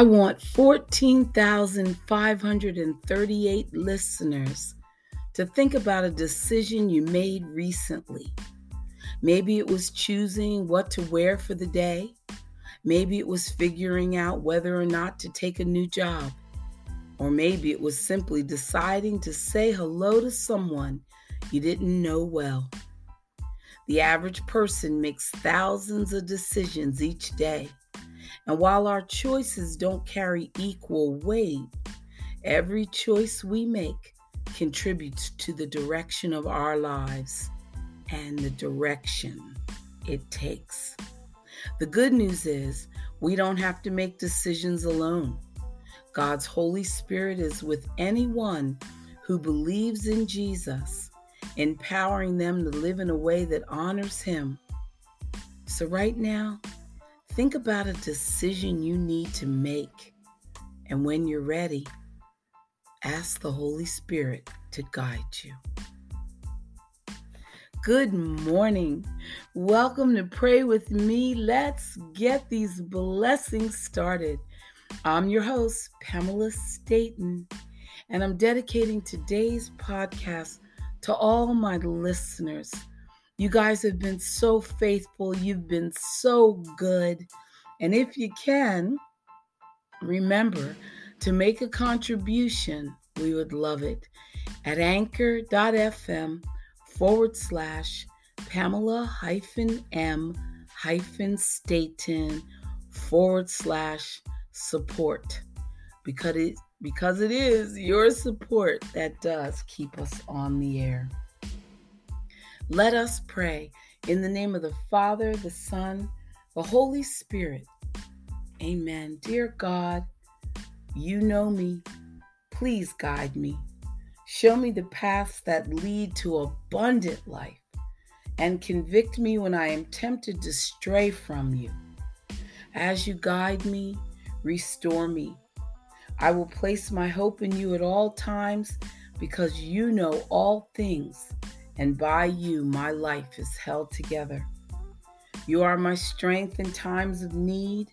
I want 14,538 listeners to think about a decision you made recently. Maybe it was choosing what to wear for the day. Maybe it was figuring out whether or not to take a new job. Or maybe it was simply deciding to say hello to someone you didn't know well. The average person makes thousands of decisions each day. And while our choices don't carry equal weight, every choice we make contributes to the direction of our lives and the direction it takes. The good news is we don't have to make decisions alone. God's Holy Spirit is with anyone who believes in Jesus, empowering them to live in a way that honors Him. So, right now, think about a decision you need to make. And when you're ready, ask the Holy Spirit to guide you. Good morning. Welcome to Pray With Me. Let's get these blessings started. I'm your host, Pamela Staten, and I'm dedicating today's podcast to all my listeners. You guys have been so faithful, you've been so good. And if you can, remember to make a contribution, we would love it at anchor.fm forward slash Pamela hyphen M hyphen Staten forward slash support because it because it is your support that does keep us on the air. Let us pray in the name of the Father, the Son, the Holy Spirit. Amen. Dear God, you know me. Please guide me. Show me the paths that lead to abundant life and convict me when I am tempted to stray from you. As you guide me, restore me. I will place my hope in you at all times because you know all things, and by you my life is held together. You are my strength in times of need,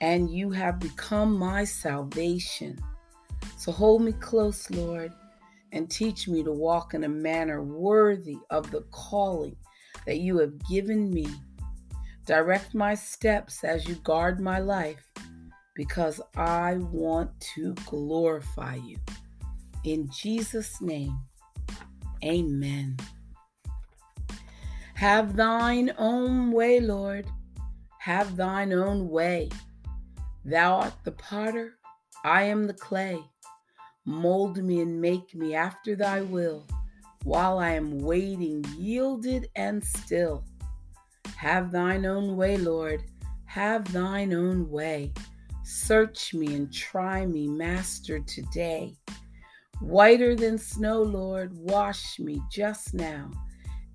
and you have become my salvation. So hold me close, Lord and teach me to walk in a manner worthy of the calling that you have given me. Direct my steps as you guard my life because I want to glorify you. In Jesus' name, amen. Have thine own way, Lord. Have thine own way. Thou art the potter, I am the clay. Mold me and make me after thy will, while I am waiting, yielded and still. Have thine own way, Lord, have thine own way. Search me and try me, Master, today. Whiter than snow, Lord, wash me just now,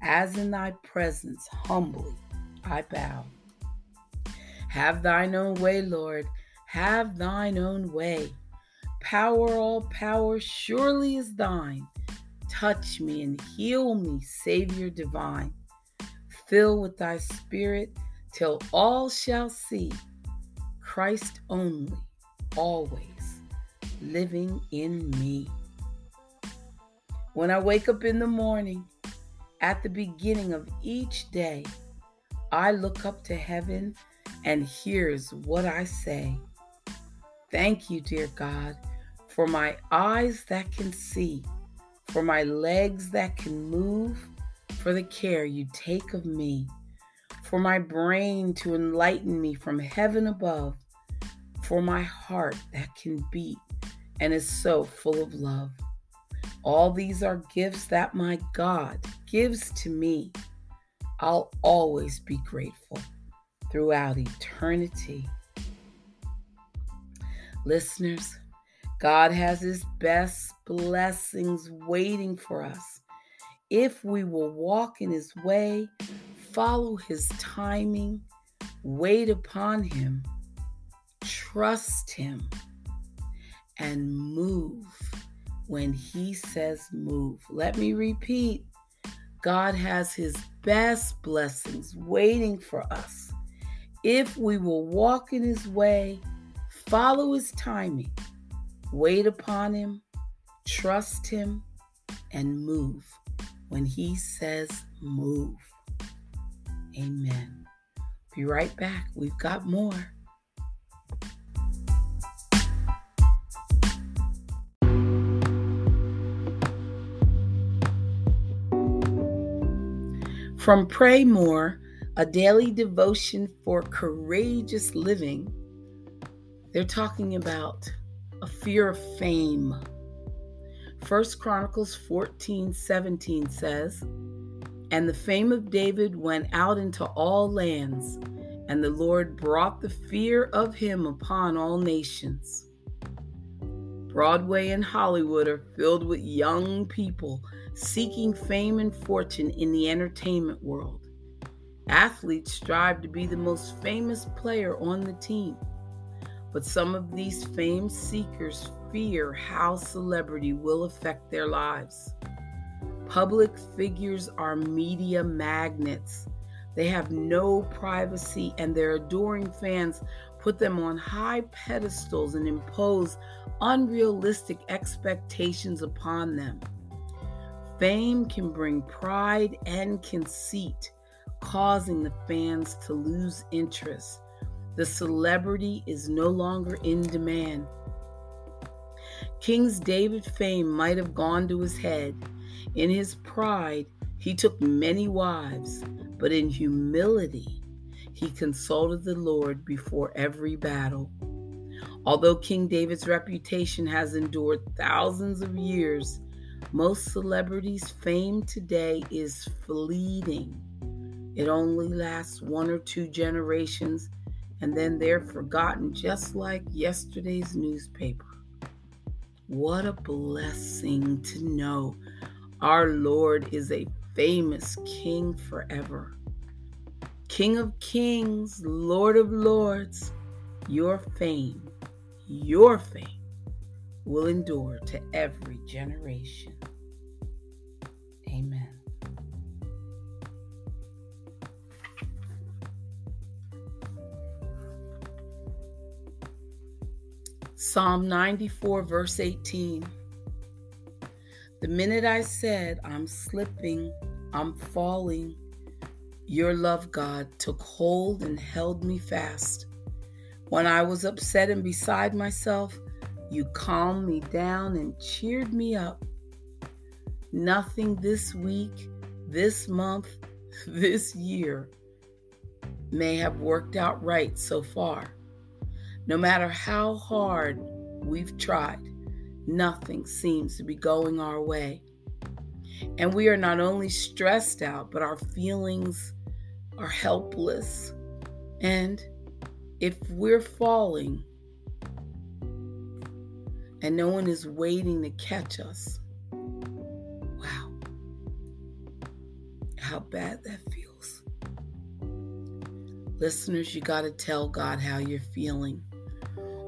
as in thy presence humbly I bow. Have thine own way, Lord, have thine own way. Power, all power surely is thine. Touch me and heal me, Savior divine. Fill with thy spirit till all shall see Christ only, always living in me. When I wake up in the morning, at the beginning of each day, I look up to heaven and here's what I say. Thank you, dear God for my eyes that can see, for my legs that can move, for the care you take of me, for my brain to enlighten me from heaven above, for my heart that can beat and is so full of love. All these are gifts that my God gives to me. I'll always be grateful throughout eternity. Listeners, God has His best blessings waiting for us if we will walk in His way, follow His timing, wait upon Him, trust Him, and move when He says move. Let me repeat God has His best blessings waiting for us if we will walk in His way Follow his timing, wait upon him, trust him, and move when he says move. Amen. Be right back. We've got more. From Pray More, a daily devotion for courageous living, they're talking about a fear of fame. First Chronicles 14 17 says, And the fame of David went out into all lands, and the Lord brought the fear of him upon all nations. Broadway and Hollywood are filled with young people seeking fame and fortune in the entertainment world. Athletes strive to be the most famous player on the team, but some of these fame seekers fear how celebrity will affect their lives. Public figures are media magnets. They have no privacy, and their adoring fans put them on high pedestals and impose unrealistic expectations upon them. Fame can bring pride and conceit, causing the fans to lose interest. The celebrity is no longer in demand. King's David fame might have gone to his head. In his pride, he took many wives, but in humility, he consulted the Lord before every battle. Although King David's reputation has endured thousands of years, most celebrities' fame today is fleeting. It only lasts one or two generations and then they're forgotten just like yesterday's newspaper. What a blessing to know our Lord is a famous King forever. King of kings, Lord of lords, your fame, your fame will endure to every generation. Amen. Psalm 94, verse 18. The minute I said, I'm slipping, I'm falling, your love, God, took hold and held me fast. When I was upset and beside myself, you calmed me down and cheered me up. Nothing this week, this month, this year may have worked out right so far. No matter how hard we've tried, nothing seems to be going our way. And we are not only stressed out, but our feelings are helpless. And if we're falling, and no one is waiting to catch us. Wow. How bad that feels. Listeners, you got to tell God how you're feeling.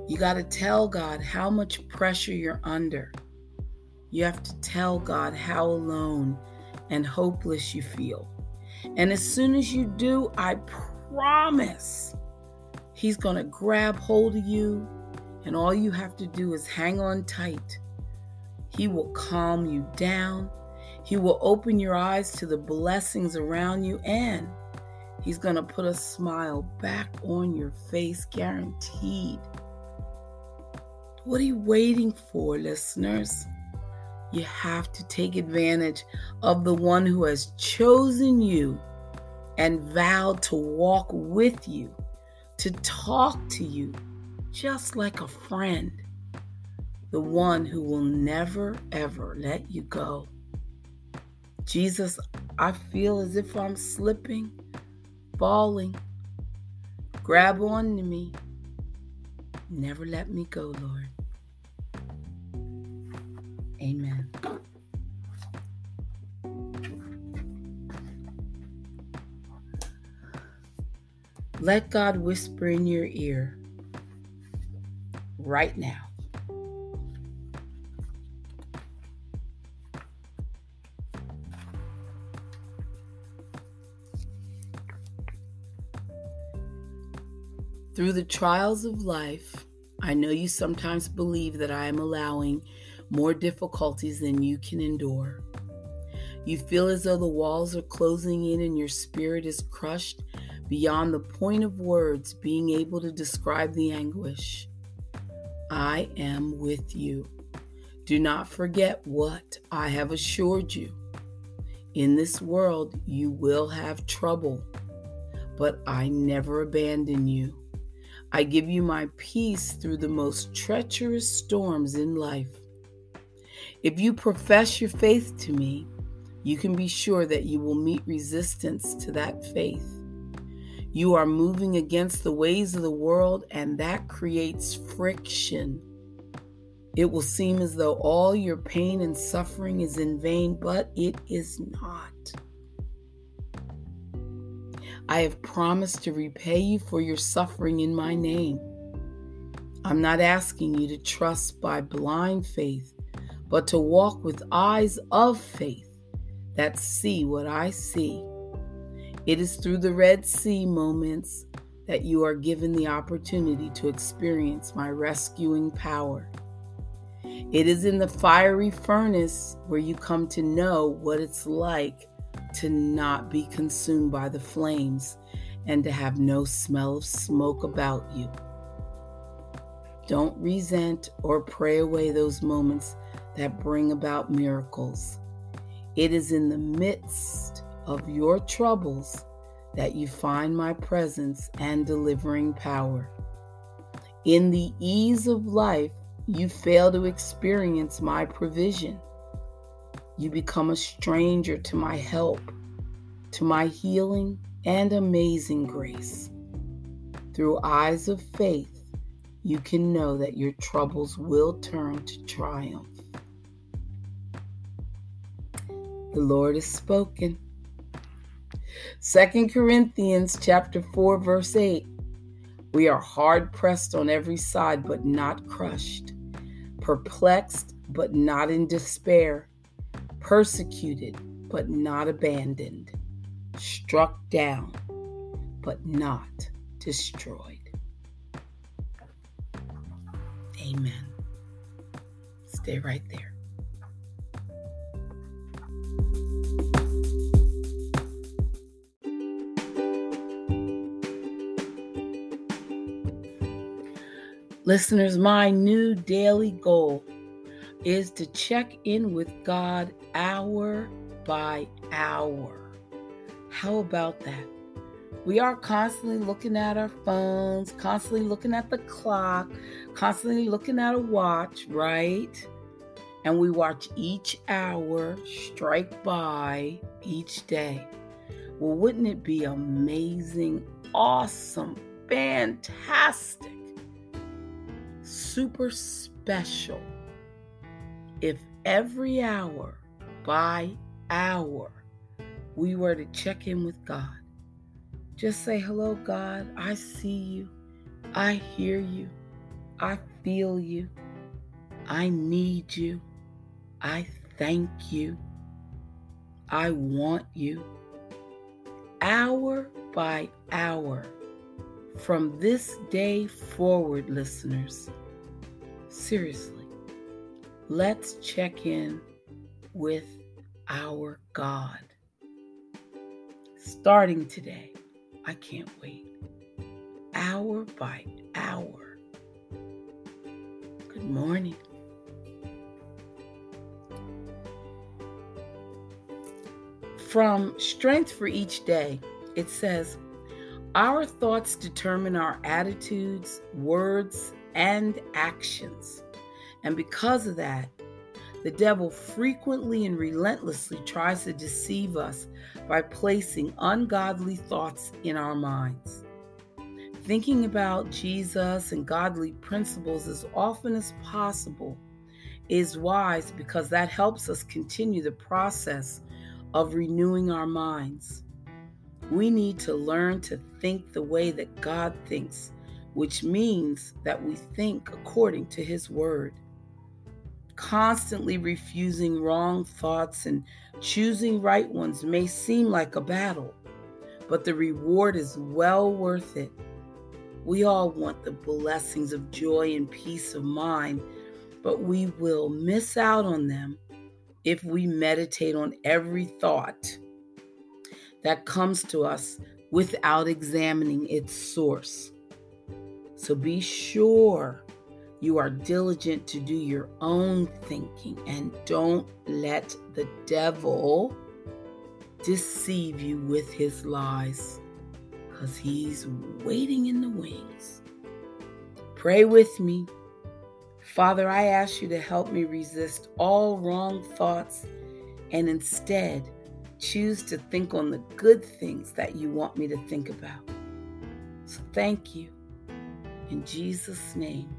You got to tell God how much pressure you're under. You have to tell God how alone and hopeless you feel. And as soon as you do, I promise He's going to grab hold of you and all you have to do is hang on tight. He will calm you down. He will open your eyes to the blessings around you, and He's going to put a smile back on your face, guaranteed. What are you waiting for, listeners? You have to take advantage of the one who has chosen you and vowed to walk with you, to talk to you, just like a friend, the one who will never, ever let you go. Jesus, I feel as if I'm slipping, falling. Grab on to me. Never let me go, Lord. Amen. Let God whisper in your ear right now. Through the trials of life, I know you sometimes believe that I am allowing more difficulties than you can endure. You feel as though the walls are closing in and your spirit is crushed beyond the point of words being able to describe the anguish. I am with you. Do not forget what I have assured you. In this world, you will have trouble, but I never abandon you. I give you my peace through the most treacherous storms in life. If you profess your faith to me, you can be sure that you will meet resistance to that faith. You are moving against the ways of the world, and that creates friction. It will seem as though all your pain and suffering is in vain, but it is not. I have promised to repay you for your suffering in my name. I'm not asking you to trust by blind faith, but to walk with eyes of faith that see what I see. It is through the Red Sea moments that you are given the opportunity to experience my rescuing power. It is in the fiery furnace where you come to know what it's like to not be consumed by the flames and to have no smell of smoke about you. Don't resent or pray away those moments that bring about miracles. It is in the midst of your troubles that you find my presence and delivering power. In the ease of life, you fail to experience my provision. You become a stranger to my help, to my healing and amazing grace. Through eyes of faith, you can know that your troubles will turn to triumph. The Lord has spoken. 2 Corinthians chapter 4 verse 8 We are hard pressed on every side but not crushed, perplexed but not in despair, persecuted but not abandoned, struck down but not destroyed. Amen. Stay right there. Listeners, my new daily goal is to check in with God hour by hour. How about that? We are constantly looking at our phones, constantly looking at the clock, constantly looking at a watch, right? And we watch each hour strike by each day. Well, wouldn't it be amazing, awesome, fantastic, super special if every hour by hour we were to check in with God? Just say, Hello, God. I see you. I hear you. I feel you. I need you. I thank you. I want you. Hour by hour, from this day forward, listeners, seriously, let's check in with our God. Starting today, I can't wait. Hour by hour. Good morning. From Strength for Each Day, it says, Our thoughts determine our attitudes, words, and actions. And because of that, the devil frequently and relentlessly tries to deceive us by placing ungodly thoughts in our minds. Thinking about Jesus and godly principles as often as possible is wise because that helps us continue the process of renewing our minds. We need to learn to think the way that God thinks, which means that we think according to His Word. Constantly refusing wrong thoughts and choosing right ones may seem like a battle, but the reward is well worth it. We all want the blessings of joy and peace of mind, but we will miss out on them if we meditate on every thought that comes to us without examining its source. So be sure you are diligent to do your own thinking and don't let the devil deceive you with his lies because he's waiting in the wings. Pray with me. Father, I ask you to help me resist all wrong thoughts and instead choose to think on the good things that you want me to think about. So thank you. In Jesus' name,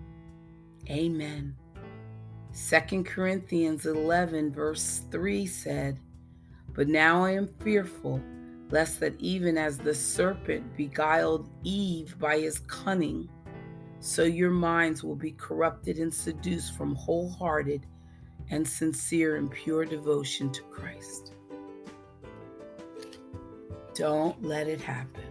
amen. 2 Corinthians 11, verse 3 said, But now I am fearful, lest that even as the serpent beguiled Eve by his cunning, so your minds will be corrupted and seduced from wholehearted and sincere and pure devotion to Christ. Don't let it happen.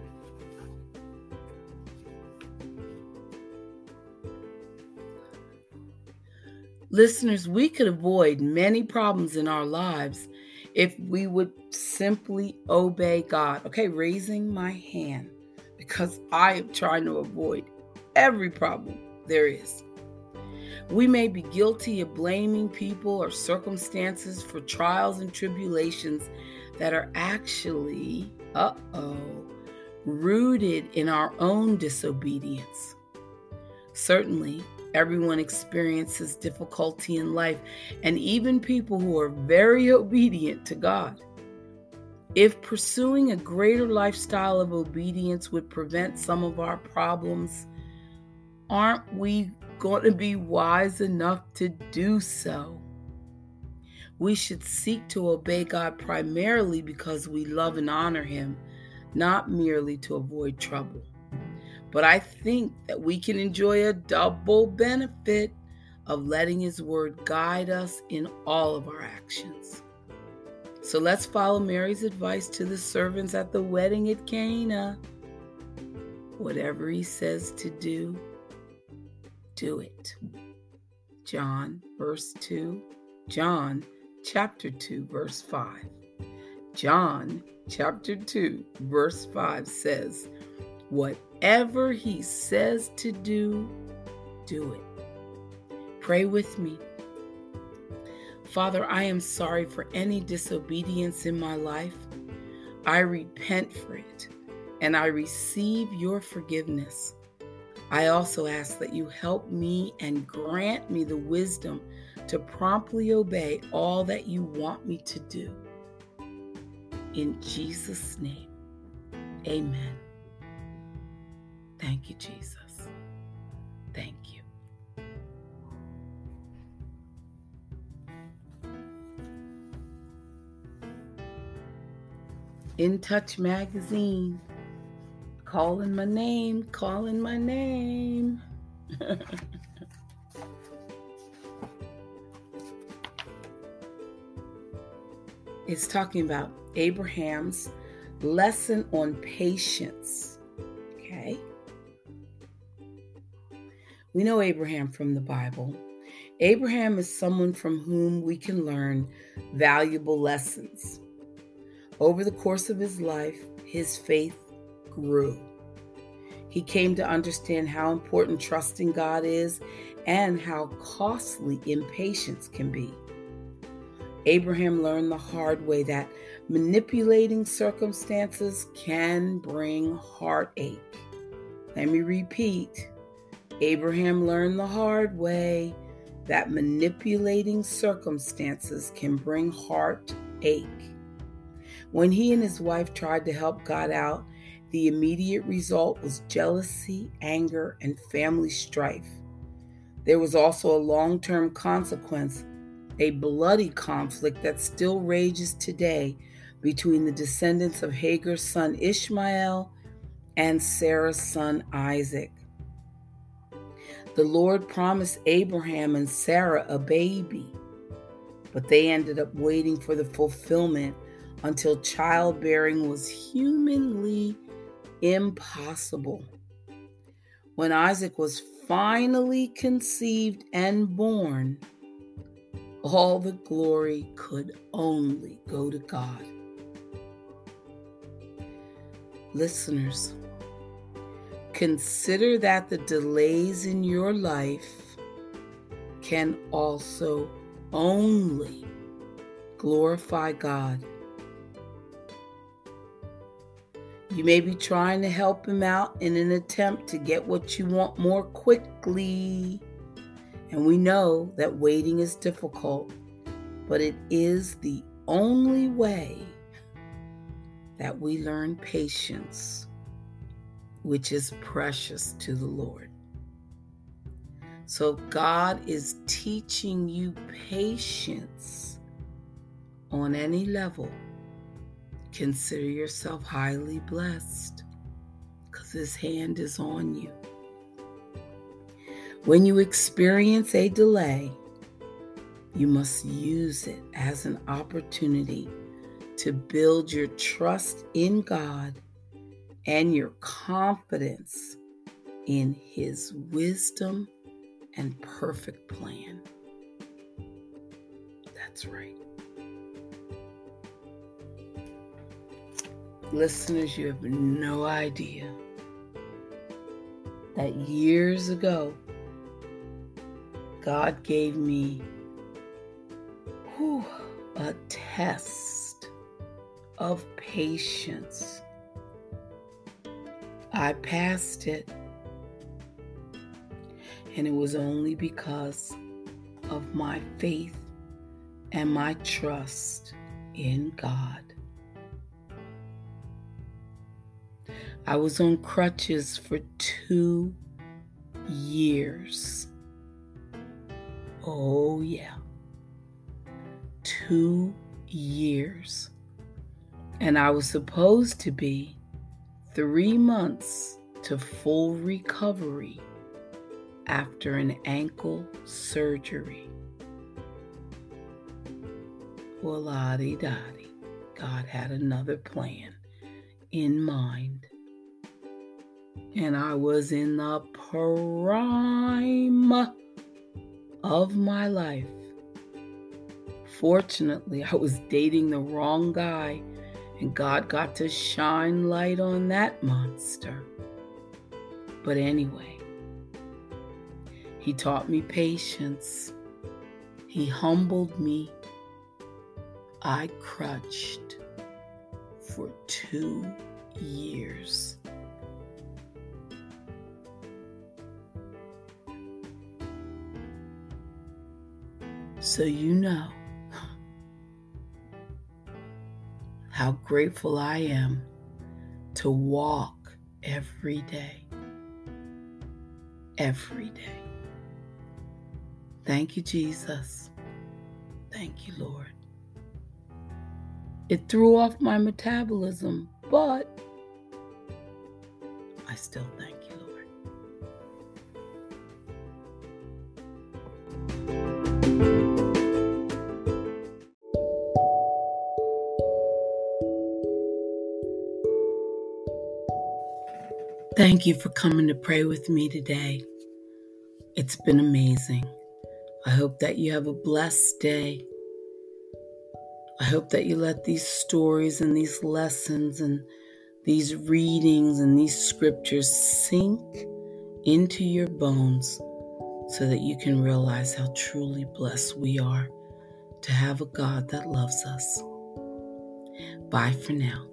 Listeners, we could avoid many problems in our lives if we would simply obey God. Okay, raising my hand because I am trying to avoid every problem there is. We may be guilty of blaming people or circumstances for trials and tribulations that are actually uh oh, rooted in our own disobedience. Certainly, everyone experiences difficulty in life, and even people who are very obedient to God. If pursuing a greater lifestyle of obedience would prevent some of our problems, aren't we going to be wise enough to do so? We should seek to obey God primarily because we love and honor Him, not merely to avoid trouble. But I think that we can enjoy a double benefit of letting His Word guide us in all of our actions. So let's follow Mary's advice to the servants at the wedding at Cana. Whatever He says to do, do it. John, verse 2. John chapter 2, verse 5. John chapter 2, verse 5 says, Whatever he says to do, do it. Pray with me. Father, I am sorry for any disobedience in my life. I repent for it and I receive your forgiveness. I also ask that you help me and grant me the wisdom to promptly obey all that you want me to do. In Jesus' name, amen. Thank you, Jesus. Thank you. In Touch Magazine, calling my name, calling my name. it's talking about Abraham's lesson on patience. Okay. We know Abraham from the Bible. Abraham is someone from whom we can learn valuable lessons. Over the course of his life, his faith grew. He came to understand how important trusting God is and how costly impatience can be. Abraham learned the hard way that manipulating circumstances can bring heartache. Let me repeat Abraham learned the hard way that manipulating circumstances can bring heartache. When he and his wife tried to help God out, the immediate result was jealousy, anger, and family strife. There was also a long term consequence a bloody conflict that still rages today between the descendants of Hagar's son Ishmael and Sarah's son Isaac. The Lord promised Abraham and Sarah a baby, but they ended up waiting for the fulfillment until childbearing was humanly impossible. when Isaac was finally conceived and born, all the glory could only go to God. Listeners, consider that the delays in your life can also only glorify God. You may be trying to help him out in an attempt to get what you want more quickly. And we know that waiting is difficult, but it is the only way that we learn patience, which is precious to the Lord. So, God is teaching you patience on any level Consider yourself highly blessed because His hand is on you. When you experience a delay, you must use it as an opportunity to build your trust in God and your confidence in His wisdom and perfect plan. That's right. Listeners, you have no idea that years ago, God gave me whew, a test of patience. I passed it, and it was only because of my faith and my trust in God. I was on crutches for two years. Oh, yeah. Two years. And I was supposed to be three months to full recovery after an ankle surgery. Well, lottie dottie, God had another plan in mind and I was in the prime of my life. Fortunately, I was dating the wrong guy, and God got to shine light on that monster. But anyway, He taught me patience, He humbled me. I crutched for two years. So you know how grateful I am to walk every day. Every day. Thank you, Jesus. Thank you, Lord. It threw off my metabolism, but I still thank Thank you for coming to pray with me today. It's been amazing. I hope that you have a blessed day. I hope that you let these stories and these lessons and these readings and these scriptures sink into your bones so that you can realize how truly blessed we are to have a God that loves us. Bye for now.